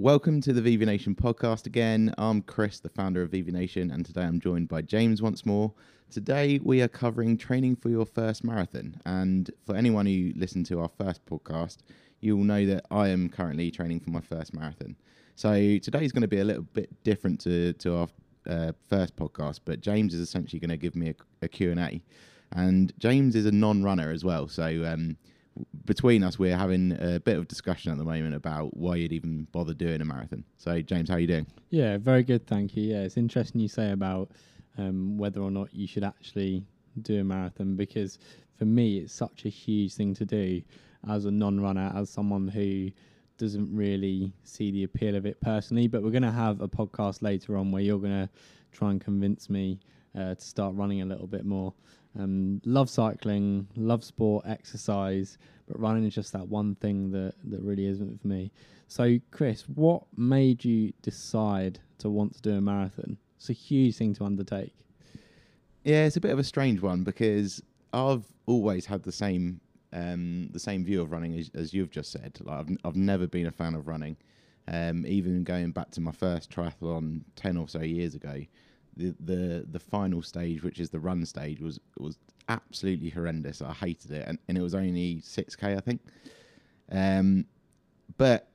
welcome to the Vivi Nation podcast again. I'm Chris, the founder of Vivi Nation, and today I'm joined by James once more. Today we are covering training for your first marathon. And for anyone who listened to our first podcast, you will know that I am currently training for my first marathon. So today is going to be a little bit different to, to our uh, first podcast, but James is essentially going to give me a, a Q&A. And James is a non-runner as well, so um, between us, we're having a bit of discussion at the moment about why you'd even bother doing a marathon. So, James, how are you doing? Yeah, very good, thank you. Yeah, it's interesting you say about um, whether or not you should actually do a marathon because for me, it's such a huge thing to do as a non-runner, as someone who doesn't really see the appeal of it personally. But we're going to have a podcast later on where you're going to try and convince me uh, to start running a little bit more. Um, love cycling, love sport, exercise, but running is just that one thing that, that really isn't for me. So, Chris, what made you decide to want to do a marathon? It's a huge thing to undertake. Yeah, it's a bit of a strange one because I've always had the same um, the same view of running as, as you've just said. Like I've I've never been a fan of running. Um, even going back to my first triathlon ten or so years ago, the the final stage, which is the run stage, was was absolutely horrendous. I hated it, and, and it was only six k, I think. Um, but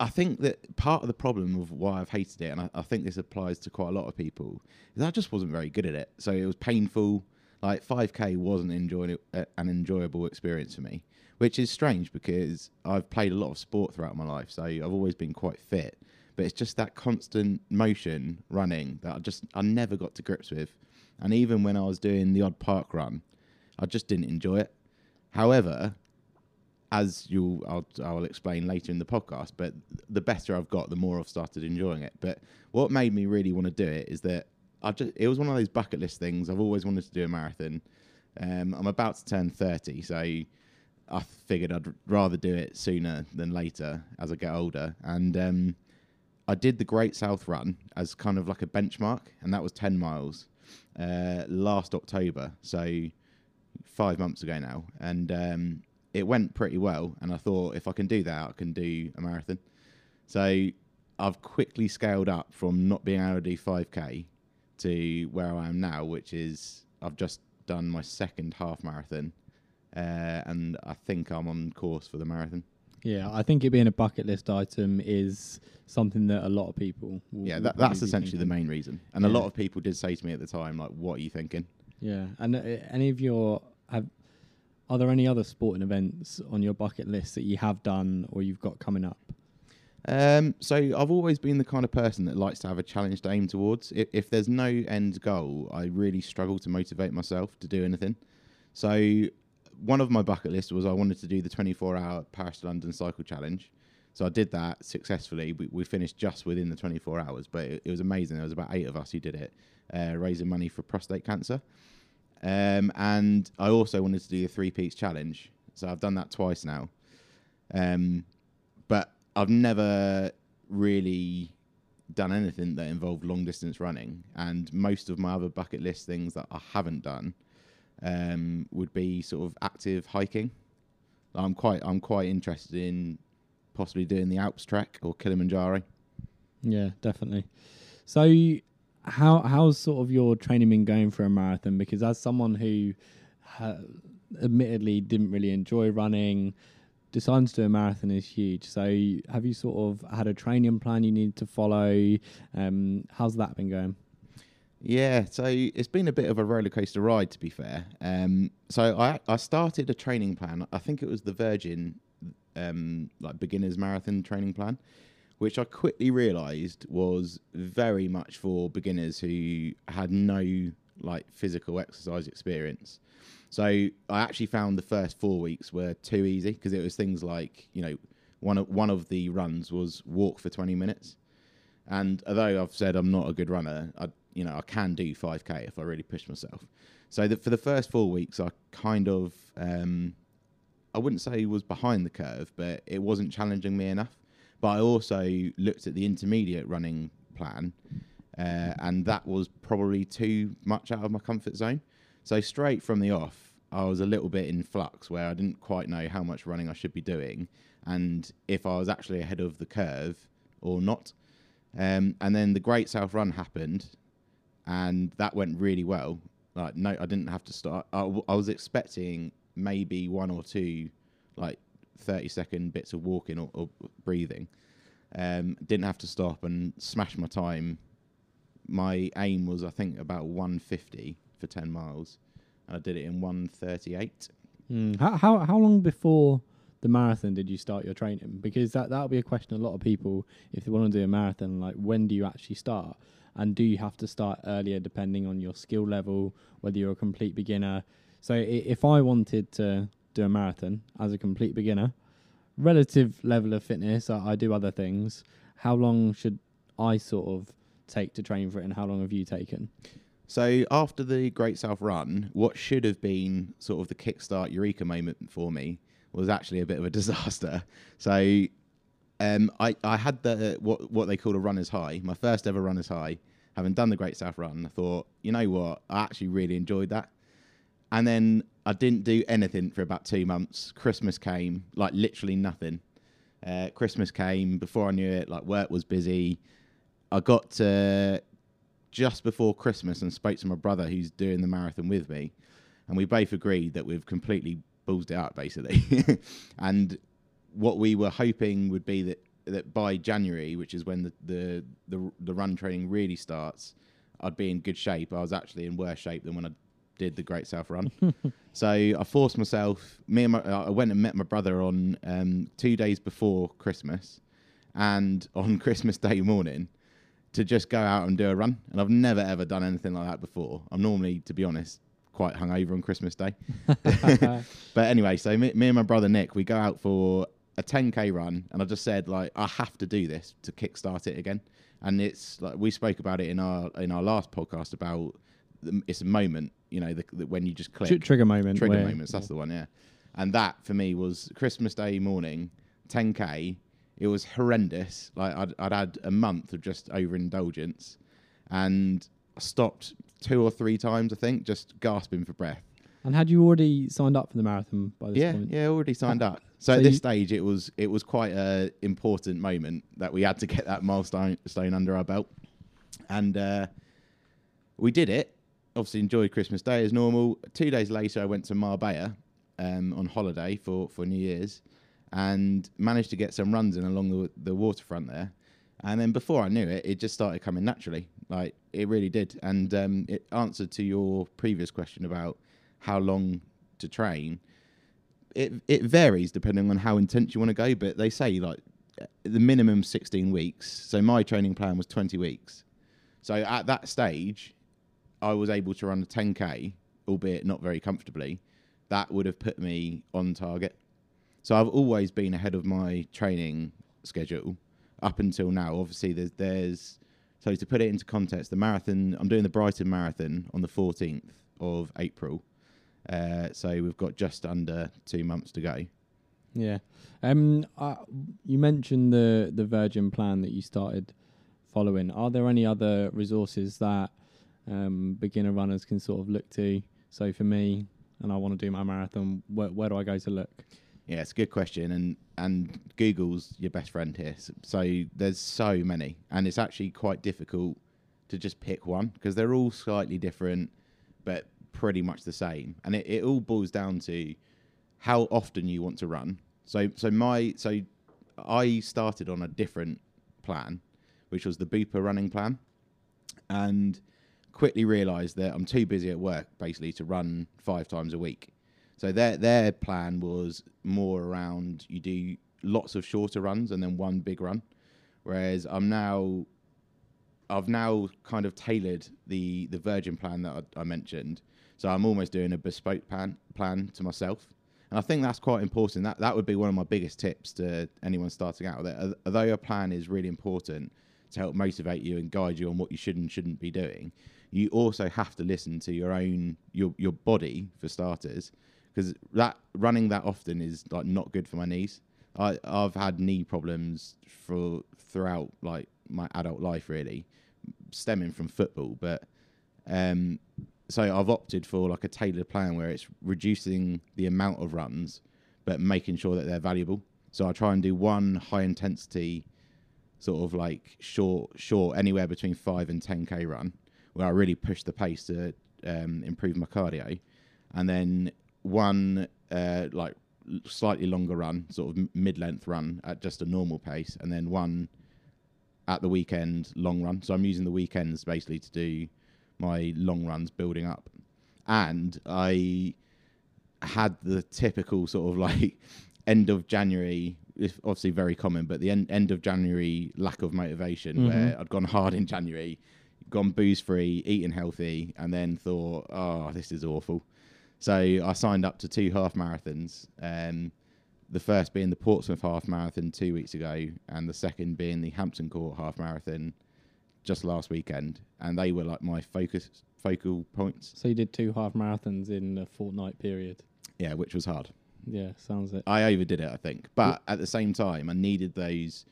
I think that part of the problem of why I've hated it, and I, I, think this applies to quite a lot of people, is I just wasn't very good at it. So it was painful. Like 5k wasn't enjoying uh, an enjoyable experience for me, which is strange because I've played a lot of sport throughout my life, so I've always been quite fit. But it's just that constant motion running that I just I never got to grips with, and even when I was doing the odd park run, I just didn't enjoy it. However, as you I'll, I'll explain later in the podcast but the better I've got the more I've started enjoying it. But what made me really want to do it is that I just it was one of those bucket list things. I've always wanted to do a marathon. Um, I'm about to turn 30 so I figured I'd rather do it sooner than later as I get older. And um, I did the Great South Run as kind of like a benchmark and that was 10 miles uh, last October so five months ago now and um, it went pretty well, and I thought if I can do that, I can do a marathon. So I've quickly scaled up from not being able to do 5k to where I am now, which is I've just done my second half marathon, uh, and I think I'm on course for the marathon. Yeah, I think it being a bucket list item is something that a lot of people. Will, yeah, that, that's essentially the main reason. And yeah. a lot of people did say to me at the time, like, "What are you thinking?" Yeah, and uh, any of your have are there any other sporting events on your bucket list that you have done or you've got coming up? Um, so I've always been the kind of person that likes to have a challenge to aim towards. If, if, there's no end goal, I really struggle to motivate myself to do anything. So one of my bucket lists was I wanted to do the 24-hour Paris to London cycle challenge. So I did that successfully. We, we finished just within the 24 hours, but it, it, was amazing. There was about eight of us who did it, uh, raising money for prostate cancer. Um, and I also wanted to do the three peaks challenge. So I've done that twice now. Um, but I've never really done anything that involved long distance running. And most of my other bucket list things that I haven't done um, would be sort of active hiking. I'm quite I'm quite interested in possibly doing the Alps trek or Kilimanjaro. Yeah, definitely. So how how's sort of your training been going for a marathon? Because as someone who ha- admittedly didn't really enjoy running, deciding to do a marathon is huge. So have you sort of had a training plan you need to follow? Um, how's that been going? Yeah, so it's been a bit of a roller coaster ride, to be fair. Um, so I I started a training plan. I think it was the Virgin, um, like beginners marathon training plan, which I quickly realised was very much for beginners who had no like physical exercise experience. So I actually found the first four weeks were too easy because it was things like you know one of one of the runs was walk for 20 minutes, and although I've said I'm not a good runner, I you know I can do 5k if I really push myself. So that for the first four weeks, I kind of um, I wouldn't say was behind the curve, but it wasn't challenging me enough. But I also looked at the intermediate running plan, uh, and that was probably too much out of my comfort zone. So straight from the off, I was a little bit in flux where I didn't quite know how much running I should be doing, and if I was actually ahead of the curve or not. Um, and then the Great South Run happened, and that went really well. Like, no, I didn't have to start. I, w- I was expecting maybe one or two, like, 30 second bits of walking or, or breathing. Um, didn't have to stop and smash my time. My aim was, I think, about 150 for 10 miles, and I did it in 138. Mm. How, how how long before the marathon did you start your training? Because that that'll be a question a lot of people if they want to do a marathon. Like, when do you actually start? And do you have to start earlier depending on your skill level, whether you're a complete beginner? So, i- if I wanted to do a marathon as a complete beginner, relative level of fitness, I, I do other things. How long should I sort of take to train for it, and how long have you taken? So after the Great South Run, what should have been sort of the kickstart eureka moment for me was actually a bit of a disaster. So um, I I had the what what they call a runner's high, my first ever runner's high. Having done the Great South Run, I thought, you know what, I actually really enjoyed that. And then I didn't do anything for about two months. Christmas came, like literally nothing. Uh, Christmas came before I knew it. Like work was busy. I got to just before Christmas and spoke to my brother who's doing the marathon with me, and we both agreed that we've completely ballsed it out basically. and what we were hoping would be that that by January, which is when the, the the the run training really starts, I'd be in good shape. I was actually in worse shape than when I did the Great South Run. so I forced myself. Me and my, I went and met my brother on um, two days before Christmas, and on Christmas Day morning to just go out and do a run. And I've never ever done anything like that before. I'm normally, to be honest, quite hungover on Christmas Day. but anyway, so me, me and my brother Nick, we go out for a 10k run, and I just said like I have to do this to kickstart it again. And it's like we spoke about it in our in our last podcast about the, it's a moment, you know, the, the, when you just click trigger moment. trigger where- moments. That's the one, yeah. And that for me was Christmas Day morning, 10k. It was horrendous. Like I'd, I'd had a month of just overindulgence, and I stopped two or three times. I think just gasping for breath. And had you already signed up for the marathon by this Yeah, point? yeah, already signed up. So, so at this stage, it was it was quite a important moment that we had to get that milestone stone under our belt, and uh, we did it. Obviously, enjoyed Christmas Day as normal. Two days later, I went to Marbella um, on holiday for for New Year's, and managed to get some runs in along the the waterfront there. And then before I knew it, it just started coming naturally. Like it really did. And um, it answered to your previous question about how long to train it it varies depending on how intense you want to go. But they say like the minimum sixteen weeks. So my training plan was twenty weeks. So at that stage, I was able to run a ten k, albeit not very comfortably. That would have put me on target. So I've always been ahead of my training schedule up until now. Obviously, there's there's so to put it into context, the marathon I'm doing the Brighton Marathon on the 14th of April. Uh, so we've got just under two months to go. Yeah. Um. Uh, you mentioned the the Virgin plan that you started following. Are there any other resources that um, beginner runners can sort of look to? So for me, and I want to do my marathon, where, where do I go to look? Yeah, it's a good question, and and Google's your best friend here. S- So there's so many, and it's actually quite difficult to just pick one because they're all slightly different, but pretty much the same. And it, it all boils down to how often you want to run. So so my so I started on a different plan, which was the Bupa running plan, and quickly realised that I'm too busy at work basically to run five times a week. So their their plan was more around you do lots of shorter runs and then one big run, whereas I'm now I've now kind of tailored the the Virgin plan that I, I mentioned. So I'm almost doing a bespoke plan plan to myself, and I think that's quite important. That that would be one of my biggest tips to anyone starting out. That although your plan is really important to help motivate you and guide you on what you should and shouldn't be doing, you also have to listen to your own your your body for starters, because that running that often is like not good for my knees. I I've had knee problems for throughout like my adult life really, stemming from football, but um, so I've opted for like a tailored plan where it's reducing the amount of runs, but making sure that they're valuable. So I try and do one high intensity sort of like short, short, anywhere between five and ten k run, where I really push the pace to um, improve my cardio, and then one uh, like slightly longer run, sort of mid-length run at just a normal pace, and then one at the weekend long run. So I'm using the weekends basically to do my long runs building up. And I had the typical sort of like end of January, it's obviously very common, but the end, end of January lack of motivation Mhm. where I'd gone hard in January, gone booze free, eating healthy, and then thought, oh, this is awful. So I signed up to two half marathons. Um, the first being the Portsmouth half marathon two weeks ago, and the second being the Hampton Court half marathon just last weekend. And they were like my focus focal points. So you did two half marathons in a fortnight period. Yeah, which was hard. Yeah, sounds it. I overdid it, I think. But at the same time, I needed those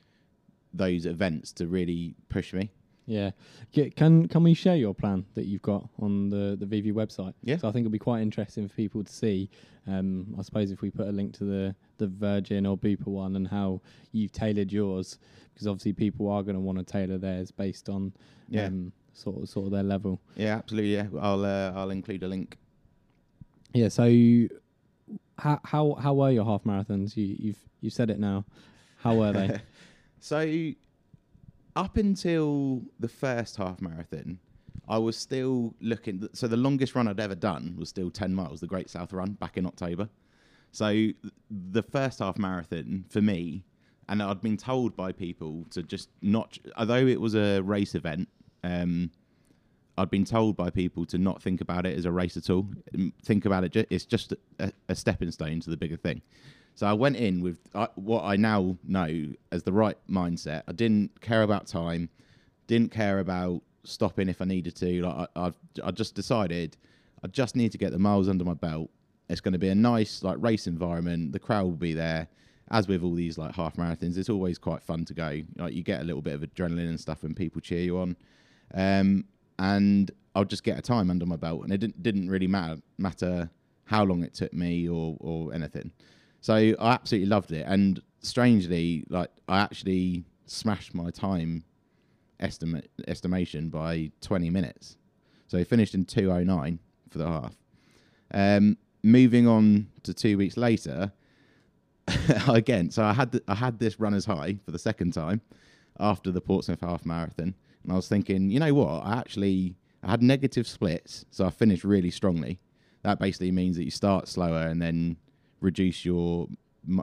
those events to really push me. Yeah. Ca- Can can we share your plan that you've got on the the Vivi website? Yeah. So I think it'll be quite interesting for people to see. Um, I suppose if we put a link to the the Virgin or Bupa one and how you've tailored yours, because obviously people are going to want to tailor theirs based on Yeah. um, sort of sort of their level. Yeah, absolutely. Yeah, I'll uh, I'll include a link. Yeah. So how how how were your half marathons? You you've you said it now. How were they? so up until the first half marathon, I was still looking. So the longest run I'd ever done was still ten miles, the Great South Run back in October. So th- the first half marathon for me, and I'd been told by people to just not, although it was a race event. Um, I'd been told by people to not think about it as a race at all. Think about it, ju- it's just a, a stepping stone to the bigger thing. So I went in with uh, what I now know as the right mindset. I didn't care about time, didn't care about stopping if I needed to. Like I, I, I just decided I just need to get the miles under my belt. It's going to be a nice like race environment. The crowd will be there. As with all these like half marathons, it's always quite fun to go. Like you get a little bit of adrenaline and stuff when people cheer you on. Um, and I'll just get a time under my belt, and it didn't didn't really matter matter how long it took me or or anything. So I absolutely loved it, and strangely, like I actually smashed my time estimate estimation by 20 minutes. So I finished in 209 for the half. Um, moving on to two weeks later, again, so I had th- I had this runner's high for the second time after the Portsmouth half marathon, and I was thinking, you know what? I actually I had negative splits, so I finished really strongly. That basically means that you start slower and then reduce your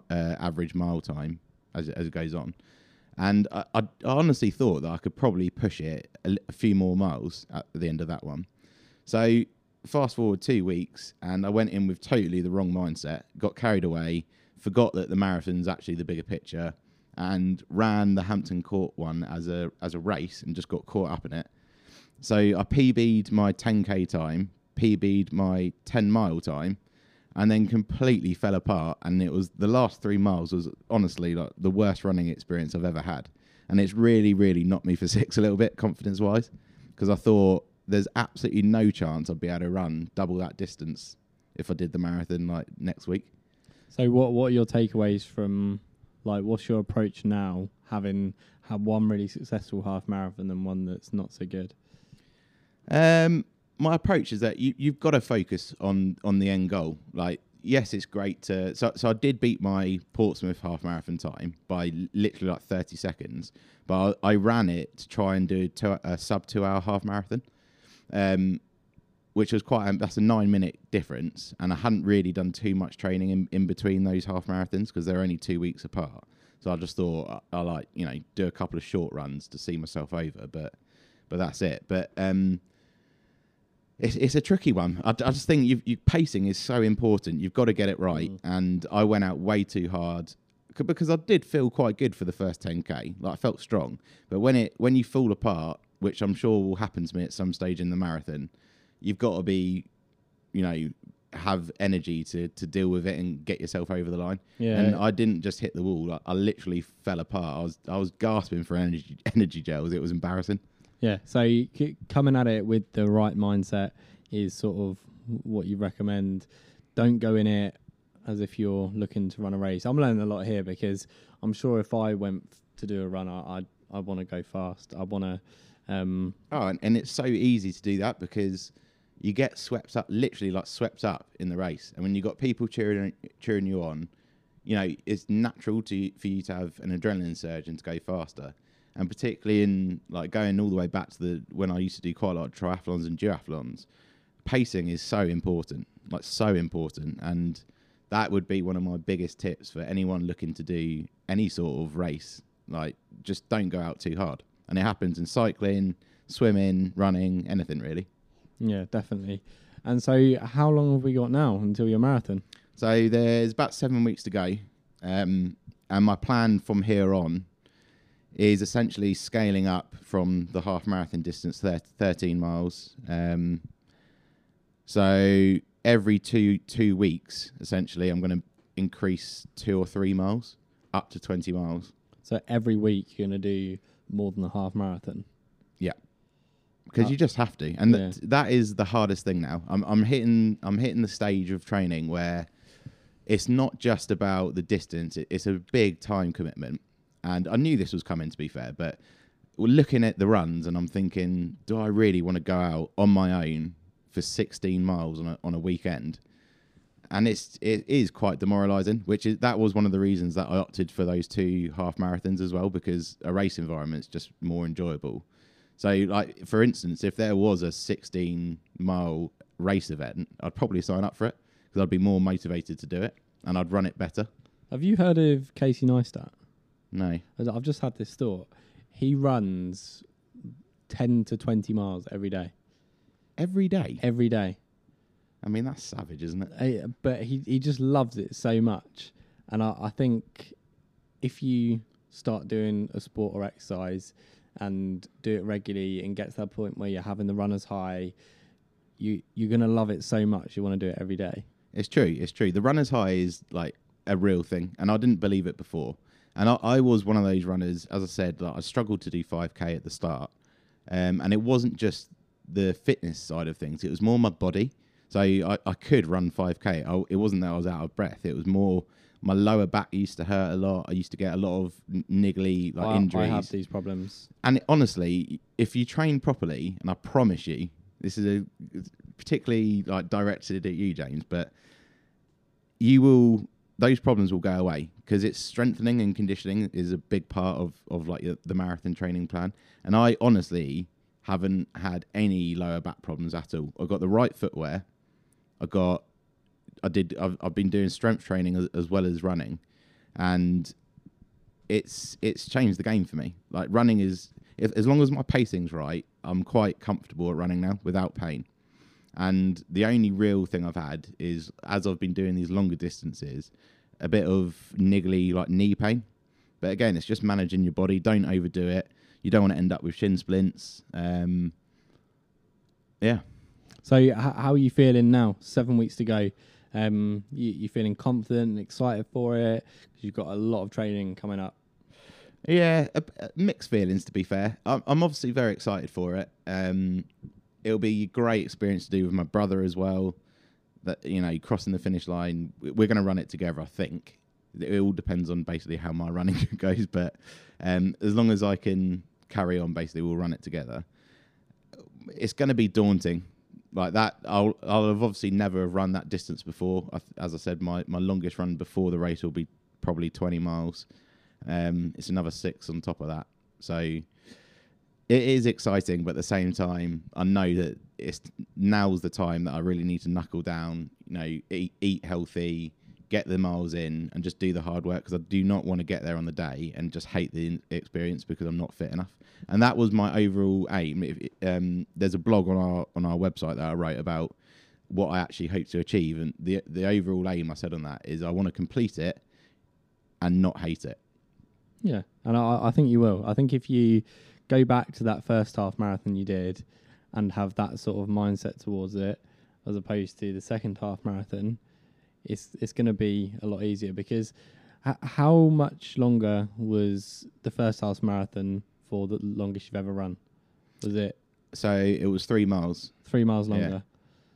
uh, average mile time as it, as it goes on. And I, I honestly thought that I could probably push it a, a few more miles at the end of that one. So fast forward two weeks, and I went in with totally the wrong mindset. Got carried away, forgot that the marathon's actually the bigger picture, and ran the Hampton Court one as a as a race, and just got caught up in it. So I PB'd my 10k time, PB'd my 10 mile time, and then completely fell apart. And it was the last three miles was honestly like the worst running experience I've ever had. And it's really, really knocked me for six a little bit, confidence wise, because I thought there's absolutely no chance I'd be able to run double that distance if I did the marathon like next week. So what what are your takeaways from like what's your approach now having had one really successful half marathon and one that's not so good? Um, my approach is that you, you've got to focus on on the end goal. Like, yes, it's great to. So, so I did beat my Portsmouth half marathon time by literally like thirty seconds, but I, I ran it to try and do two, a sub two hour half marathon, um, which was quite. A, that's a nine minute difference, and I hadn't really done too much training in, in between those half marathons because they're only two weeks apart. So I just thought I, I like you know do a couple of short runs to see myself over, but but that's it. But um, it's it's a tricky one. I, I just think you you pacing is so important. You've got to get it right. Mm. And I went out way too hard because I did feel quite good for the first 10k. Like I felt strong. But when it when you fall apart, which I'm sure will happen to me at some stage in the marathon, you've got to be, you know, have energy to to deal with it and get yourself over the line. Yeah. And I didn't just hit the wall. I, I literally fell apart. I was I was gasping for energy energy gels. It was embarrassing. Yeah. So c- coming at it with the right mindset is sort of what you recommend. Don't go in it as if you're looking to run a race. I'm learning a lot here because I'm sure if I went to do a run, I- I'd I want to go fast. I want to. Um, Oh, and, and it's so easy to do that because you get swept up, literally like swept up in the race. And when you've got people cheering cheering you on, you know it's natural to for you to have an adrenaline surge and to go faster. And particularly in like going all the way back to the when I used to do quite a lot of triathlons and duathlons, pacing is so important, like so important. And that would be one of my biggest tips for anyone looking to do any sort of race. Like, just don't go out too hard. And it happens in cycling, swimming, running, anything really. yeah, definitely. And so, how long have we got now until your marathon? So there's about seven weeks to go. Um, and my plan from here on is essentially scaling up from the half marathon distance, thir- 13 miles. Um, so every two two weeks, essentially, I'm going to increase two or three miles up to 20 miles. So every week you're going to do more than a half marathon. Yeah, because Uh, you just have to, and yeah. th- that is the hardest thing now. I'm I'm hitting I'm hitting the stage of training where it's not just about the distance; it, it's a big time commitment. And I knew this was coming, to be fair, but we're looking at the runs, and I'm thinking, do I really want to go out on my own for 16 miles on a on a weekend? And it's it is quite demoralising. Which is that was one of the reasons that I opted for those two half marathons as well, because a race environment is just more enjoyable. So, like for instance, if there was a 16 mile race event, I'd probably sign up for it because I'd be more motivated to do it and I'd run it better. Have you heard of Casey Neistat? No, I've just had this thought. He runs 10 to 20 miles every day. every day. Every day. I mean, that's savage, isn't it? Uh, but he, he just loves it so much. And I, I think if you start doing a sport or exercise and do it regularly and get to that point where you're having the runner's high, you, you're going to love it so much. You want to do it every day. It's true. It's true. The runner's high is like a real thing, and I didn't believe it before. And I, I was one of those runners, as I said, like I struggled to do 5k at the start, um, and it wasn't just the fitness side of things; it was more my body. So I, I could run 5k. I, it wasn't that I was out of breath. It was more my lower back used to hurt a lot. I used to get a lot of niggly like injuries. I have these problems. And it, honestly, if you train properly, and I promise you, this is a particularly like directed at you, James, but you will those problems will go away because it's strengthening and conditioning is a big part of of like the marathon training plan. And I honestly haven't had any lower back problems at all. I got the right footwear. I got I did I've, I've been doing strength training as, as well as running, and it's it's changed the game for me. Like running is if, as long as my pacing's right, I'm quite comfortable at running now without pain. And the only real thing I've had is as I've been doing these longer distances, a bit of niggly like knee pain. But again, it's just managing your body. Don't overdo it. You don't want to end up with shin splints. Um, yeah, So, h- how are you feeling now? Seven weeks to go. Um, you, you feeling confident and excited for it? 'Cause you've got a lot of training coming up. Yeah, a, a mixed feelings to be fair. I'm, I'm obviously very excited for it. Um, it'll be a great experience to do with my brother as well. That you know, crossing the finish line, we- we're going to run it together. I think it all depends on basically how my running goes, but um, as long as I can carry on, basically we'll run it together. It's going to be daunting. Like that, I'll I'll have obviously never have run that distance before. As I said, my, my longest run before the race will be probably 20 miles. Um, it's another six on top of that. So it is exciting, but at the same time, I know that it's now's the time that I really need to knuckle down. You know, eat, eat healthy, get the miles in, and just do the hard work because I do not want to get there on the day and just hate the experience because I'm not fit enough. And that was my overall aim. Um, there's a blog on our on our website that I wrote about what I actually hope to achieve, and the the overall aim I said on that is I want to complete it and not hate it. Yeah, and I, I think you will. I think if you go back to that first half marathon you did and have that sort of mindset towards it, as opposed to the second half marathon, it's it's going to be a lot easier because h- how much longer was the first half marathon for the longest you've ever run? Was it So it was three miles. three miles Yeah. longer?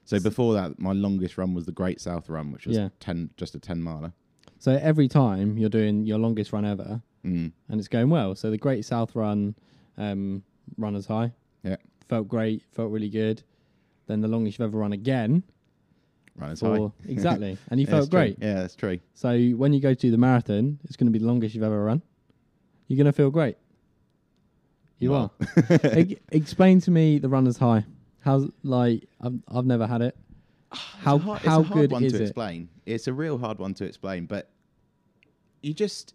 So before that, my longest run was the Great South Run, which was Yeah. ten, just a ten miler. So every time you're doing your longest run ever, Mm. and it's going well. So the Great South Run, um, runners high. Yeah. Felt great. Felt really good. Then the longest you've ever run again. Runners high. exactly, and you Yeah, felt that's true. great. Yeah, that's true. So when you go to the marathon, it's going to be the longest you've ever run. You're going to feel great. You are. E- explain to me the runner's high. How's like I've I've never had it. How it's a hard, how it's a hard good one is to it? explain. It's a real hard one to explain, but you just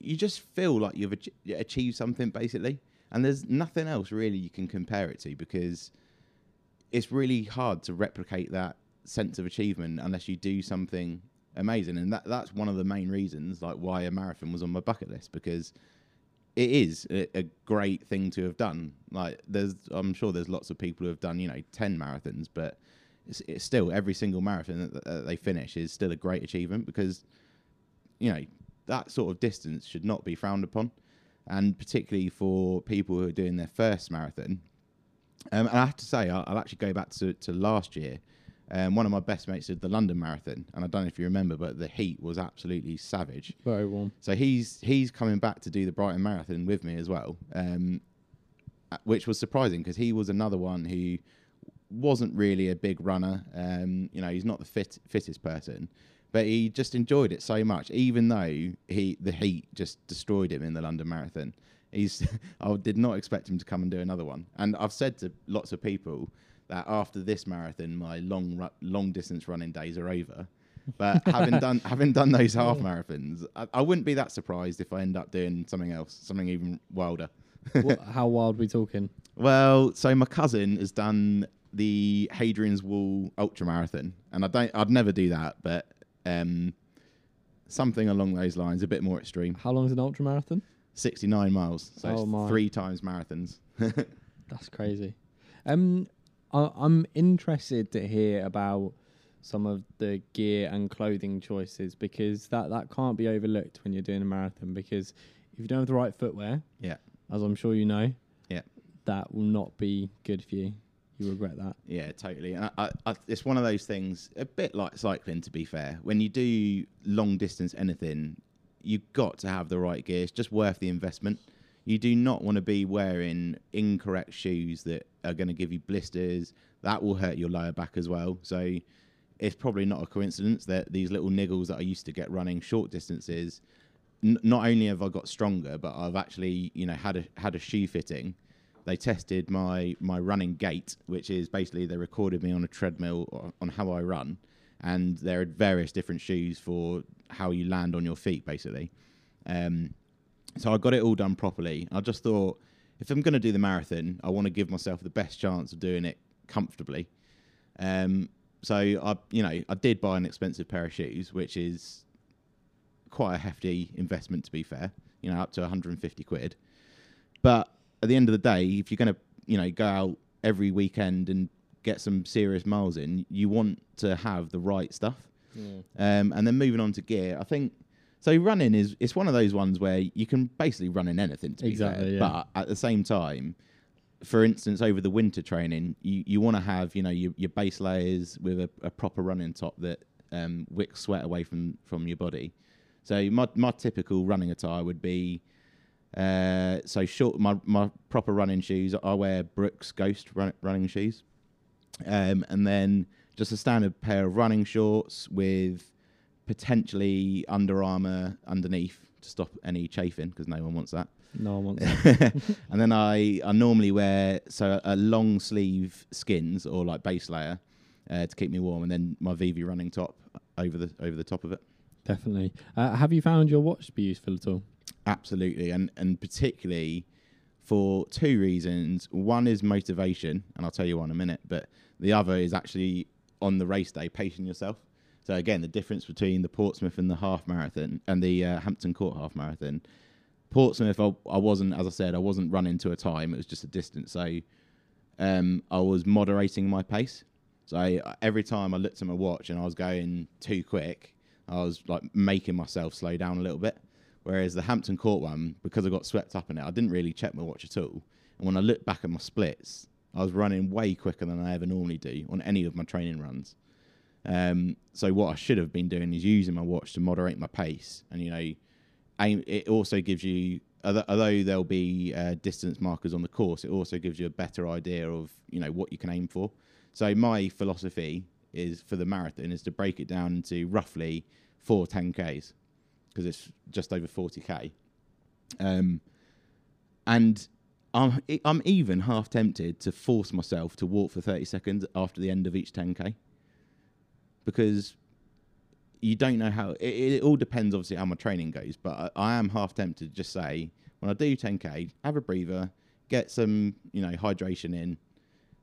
you just feel like you've ach- achieved something basically, and there's nothing else really you can compare it to because it's really hard to replicate that sense of achievement unless you do something amazing, and that that's one of the main reasons like why a marathon was on my bucket list because it is a, a great thing to have done. Like there's, I'm sure there's lots of people who have done you know ten marathons, but it's, it's still every single marathon that, that they finish is still a great achievement because you know that sort of distance should not be frowned upon, and particularly for people who are doing their first marathon. Um, and I have to say, I'll, I'll actually go back to, to last year. Um, one of my best mates did the London Marathon, and I don't know if you remember, but the heat was absolutely savage. Very warm. So he's he's coming back to do the Brighton Marathon with me as well, um, uh, which was surprising because he was another one who wasn't really a big runner. Um, you know, he's not the fit, fittest person, but he just enjoyed it so much, even though he the heat just destroyed him in the London Marathon. He's I did not expect him to come and do another one, and I've said to lots of people that after this marathon, my long ru- long distance running days are over. But having done having done those half marathons, I, I wouldn't be that surprised if I end up doing something else, something even wilder. What, how wild are we talking? Well, so my cousin has done the Hadrian's Wall ultra marathon, and I don't, I'd never do that, but um, something along those lines, a bit more extreme. How long is an ultra marathon? Sixty-nine miles, so Oh it's my. three times marathons. That's crazy. Um, I, I'm interested to hear about some of the gear and clothing choices because that that can't be overlooked when you're doing a marathon because if you don't have the right footwear, Yeah. as I'm sure you know, Yeah. that will not be good for you. You regret that. Yeah, totally. And I, I, it's one of those things, a bit like cycling, to be fair. When you do long distance anything, you've got to have the right gear. It's just worth the investment. You do not want to be wearing incorrect shoes that are going to give you blisters. That will hurt your lower back as well. So it's probably not a coincidence that these little niggles that I used to get running short distances, n- not only have I got stronger, but I've actually, you know, had a had a shoe fitting they tested my my running gait, which is basically they recorded me on a treadmill on how I run, and there are various different shoes for how you land on your feet, basically. Um, so I got it all done properly. I just thought if I'm going to do the marathon, I want to give myself the best chance of doing it comfortably. Um, so I, you know, I did buy an expensive pair of shoes, which is quite a hefty investment to be fair. You know, up to 150 quid. But at the end of the day, if you're going to, you know, go out every weekend and get some serious miles in, you want to have the right stuff. Um, and then moving on to gear, I think so. Running is it's one of those ones where you can basically run in anything. To be fair, yeah. but at the same time, for instance, over the winter training, you, you want to have you know your, your base layers with a, a proper running top that um, wicks sweat away from from your body. So my my typical running attire would be uh, so short. My my proper running shoes. I wear Brooks Ghost run, running shoes, um, and then just a standard pair of running shorts with potentially Under Armour underneath to stop any chafing because no one wants that. No one wants that. and then I, I normally wear so a long sleeve skins or like base layer uh, to keep me warm, and then my Vivi running top over the over the top of it. Definitely. Uh, have you found your watch to be useful at all? Absolutely, and and particularly for two reasons. One is motivation, and I'll tell you why in a minute. But the other is actually on the race day, pacing yourself. So again, the difference between the Portsmouth and the half marathon and the uh, Hampton Court half marathon. Portsmouth, I, I wasn't, as I said, I wasn't running to a time. It was just a distance. So um, I was moderating my pace. So every time I looked at my watch and I was going too quick, I was like making myself slow down a little bit. Whereas the Hampton Court one, because I got swept up in it, I didn't really check my watch at all. And when I looked back at my splits, I was running way quicker than I ever normally do on any of my training runs. Um, so what I should have been doing is using my watch to moderate my pace. And you know, aim. It also gives you, although, there'll be uh, distance markers on the course, it also gives you a better idea of you know what you can aim for. So my philosophy is for the marathon is to break it down into roughly four 10ks because it's just over 40k. Um, and I'm I'm even half tempted to force myself to walk for 30 seconds after the end of each 10k because you don't know how it, it all depends obviously how my training goes but I, I am half tempted to just say when I do 10k have a breather get some you know hydration in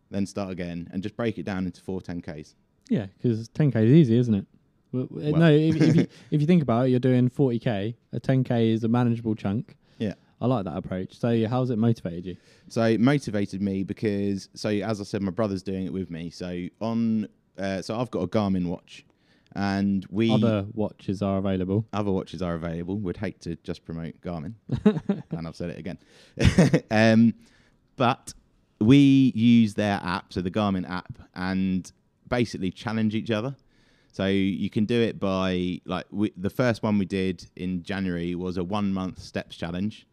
then start again and just break it down into four 10ks Yeah, because 10k is easy, isn't it? Well, Well- no, if, if, you, if you think about it, you're doing 40k. A 10k is a manageable chunk. Yeah. I like that approach. So, how's it motivated you? So it motivated me because, so as I said, my brother's doing it with me. So on, uh, so I've got a Garmin watch, and we Other watches are available. other watches are available. Would hate to just promote Garmin, and I've said it again. um, but we use their app, so the Garmin app, and basically challenge each other. So you can do it by like we, the first one we did in January was a one month steps challenge,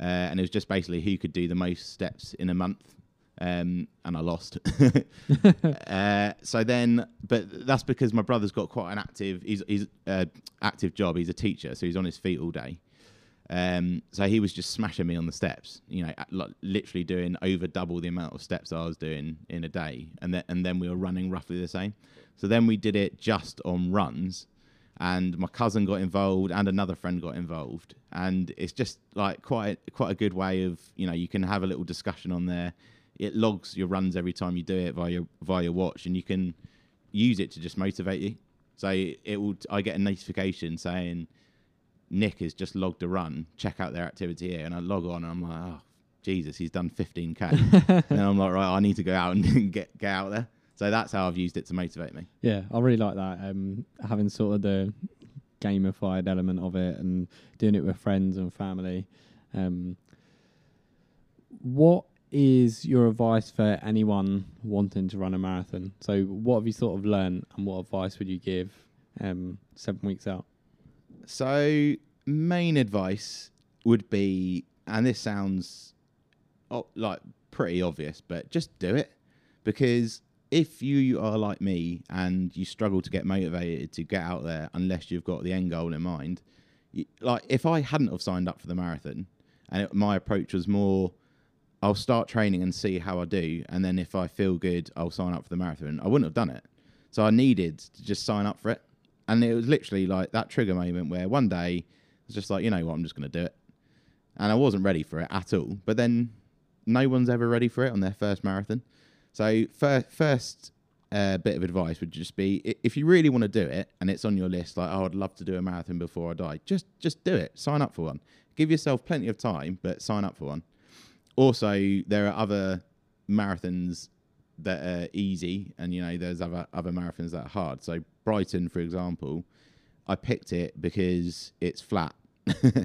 uh, and it was just basically who could do the most steps in a month. Um, and I lost. uh, so then, but that's because my brother's got quite an active. He's he's uh, active job. He's a teacher, so he's on his feet all day. Um, so he was just smashing me on the steps. You know, like, literally doing over double the amount of steps I was doing in a day, and then and then we were running roughly the same. So then we did it just on runs, and my cousin got involved and another friend got involved, and it's just like quite quite a good way of you know you can have a little discussion on there. It logs your runs every time you do it via via your watch, and you can use it to just motivate you. So it will. I get a notification saying Nick has just logged a run. Check out their activity here, and I log on, and I'm like, oh Jesus, he's done 15k. and I'm like, right, I need to go out and get get out there. So that's how I've used it to motivate me. Yeah, I really like that. Um, having sort of the gamified element of it and doing it with friends and family. Um, what is your advice for anyone wanting to run a marathon? So, what have you sort of learned, and what advice would you give um, seven weeks out? So main advice would be, and this sounds oh, like pretty obvious, but just do it because if you are like me and you struggle to get motivated to get out there unless you've got the end goal in mind, y- like if I hadn't have signed up for the marathon and it, my approach was more, I'll start training and see how I do, and then if I feel good, I'll sign up for the marathon. I wouldn't have done it. So I needed to just sign up for it, and it was literally like that trigger moment where one day I was just like, you know what, I'm just going to do it, and I wasn't ready for it at all. But then no one's ever ready for it on their first marathon. So fir- first uh, bit of advice would just be if you really want to do it and it's on your list, like oh, I'd love to do a marathon before I die. Just just do it. Sign up for one. Give yourself plenty of time, but sign up for one. Also, there are other marathons that are easy, and you know there's other other marathons that are hard. So Brighton, for example, I picked it because it's flat. yeah,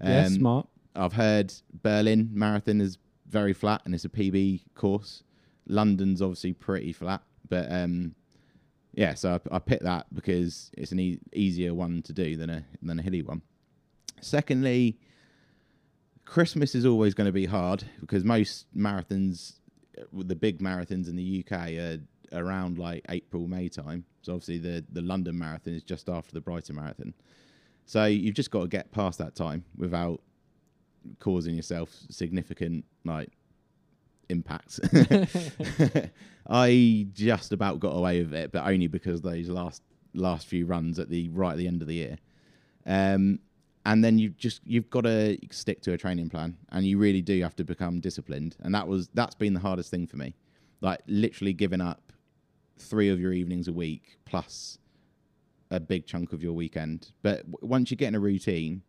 Um, smart. I've heard Berlin Marathon is very flat and it's a PB course. London's obviously pretty flat, but um, yeah, so I, I picked that because it's an e- easier one to do than a than a hilly one. Secondly, Christmas is always going to be hard because most marathons, the big marathons in the UK, are around like April May time. So obviously the the London Marathon is just after the Brighton Marathon. So you've just got to get past that time without causing yourself significant like impacts. I just about got away with it, but only because those last last few runs at the right at the end of the year. Um, and then you just you've got to stick to a training plan, and you really do have to become disciplined. And that was that's been the hardest thing for me, like literally giving up three of your evenings a week plus a big chunk of your weekend. But w- once you get in a routine,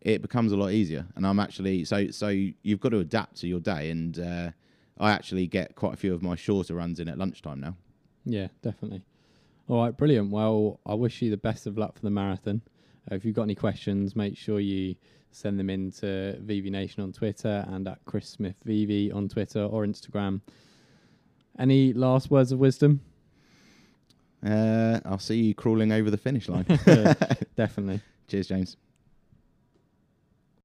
it becomes a lot easier. And I'm actually so so you've got to adapt to your day, and uh, I actually get quite a few of my shorter runs in at lunchtime now. Yeah, definitely. All right, brilliant. Well, I wish you the best of luck for the marathon. Uh, if you've got any questions, make sure you send them in to Vivi Nation on Twitter and at Chris Smith Vivi on Twitter or Instagram. Any last words of wisdom? Uh, I'll see you crawling over the finish line. Definitely. Cheers, James.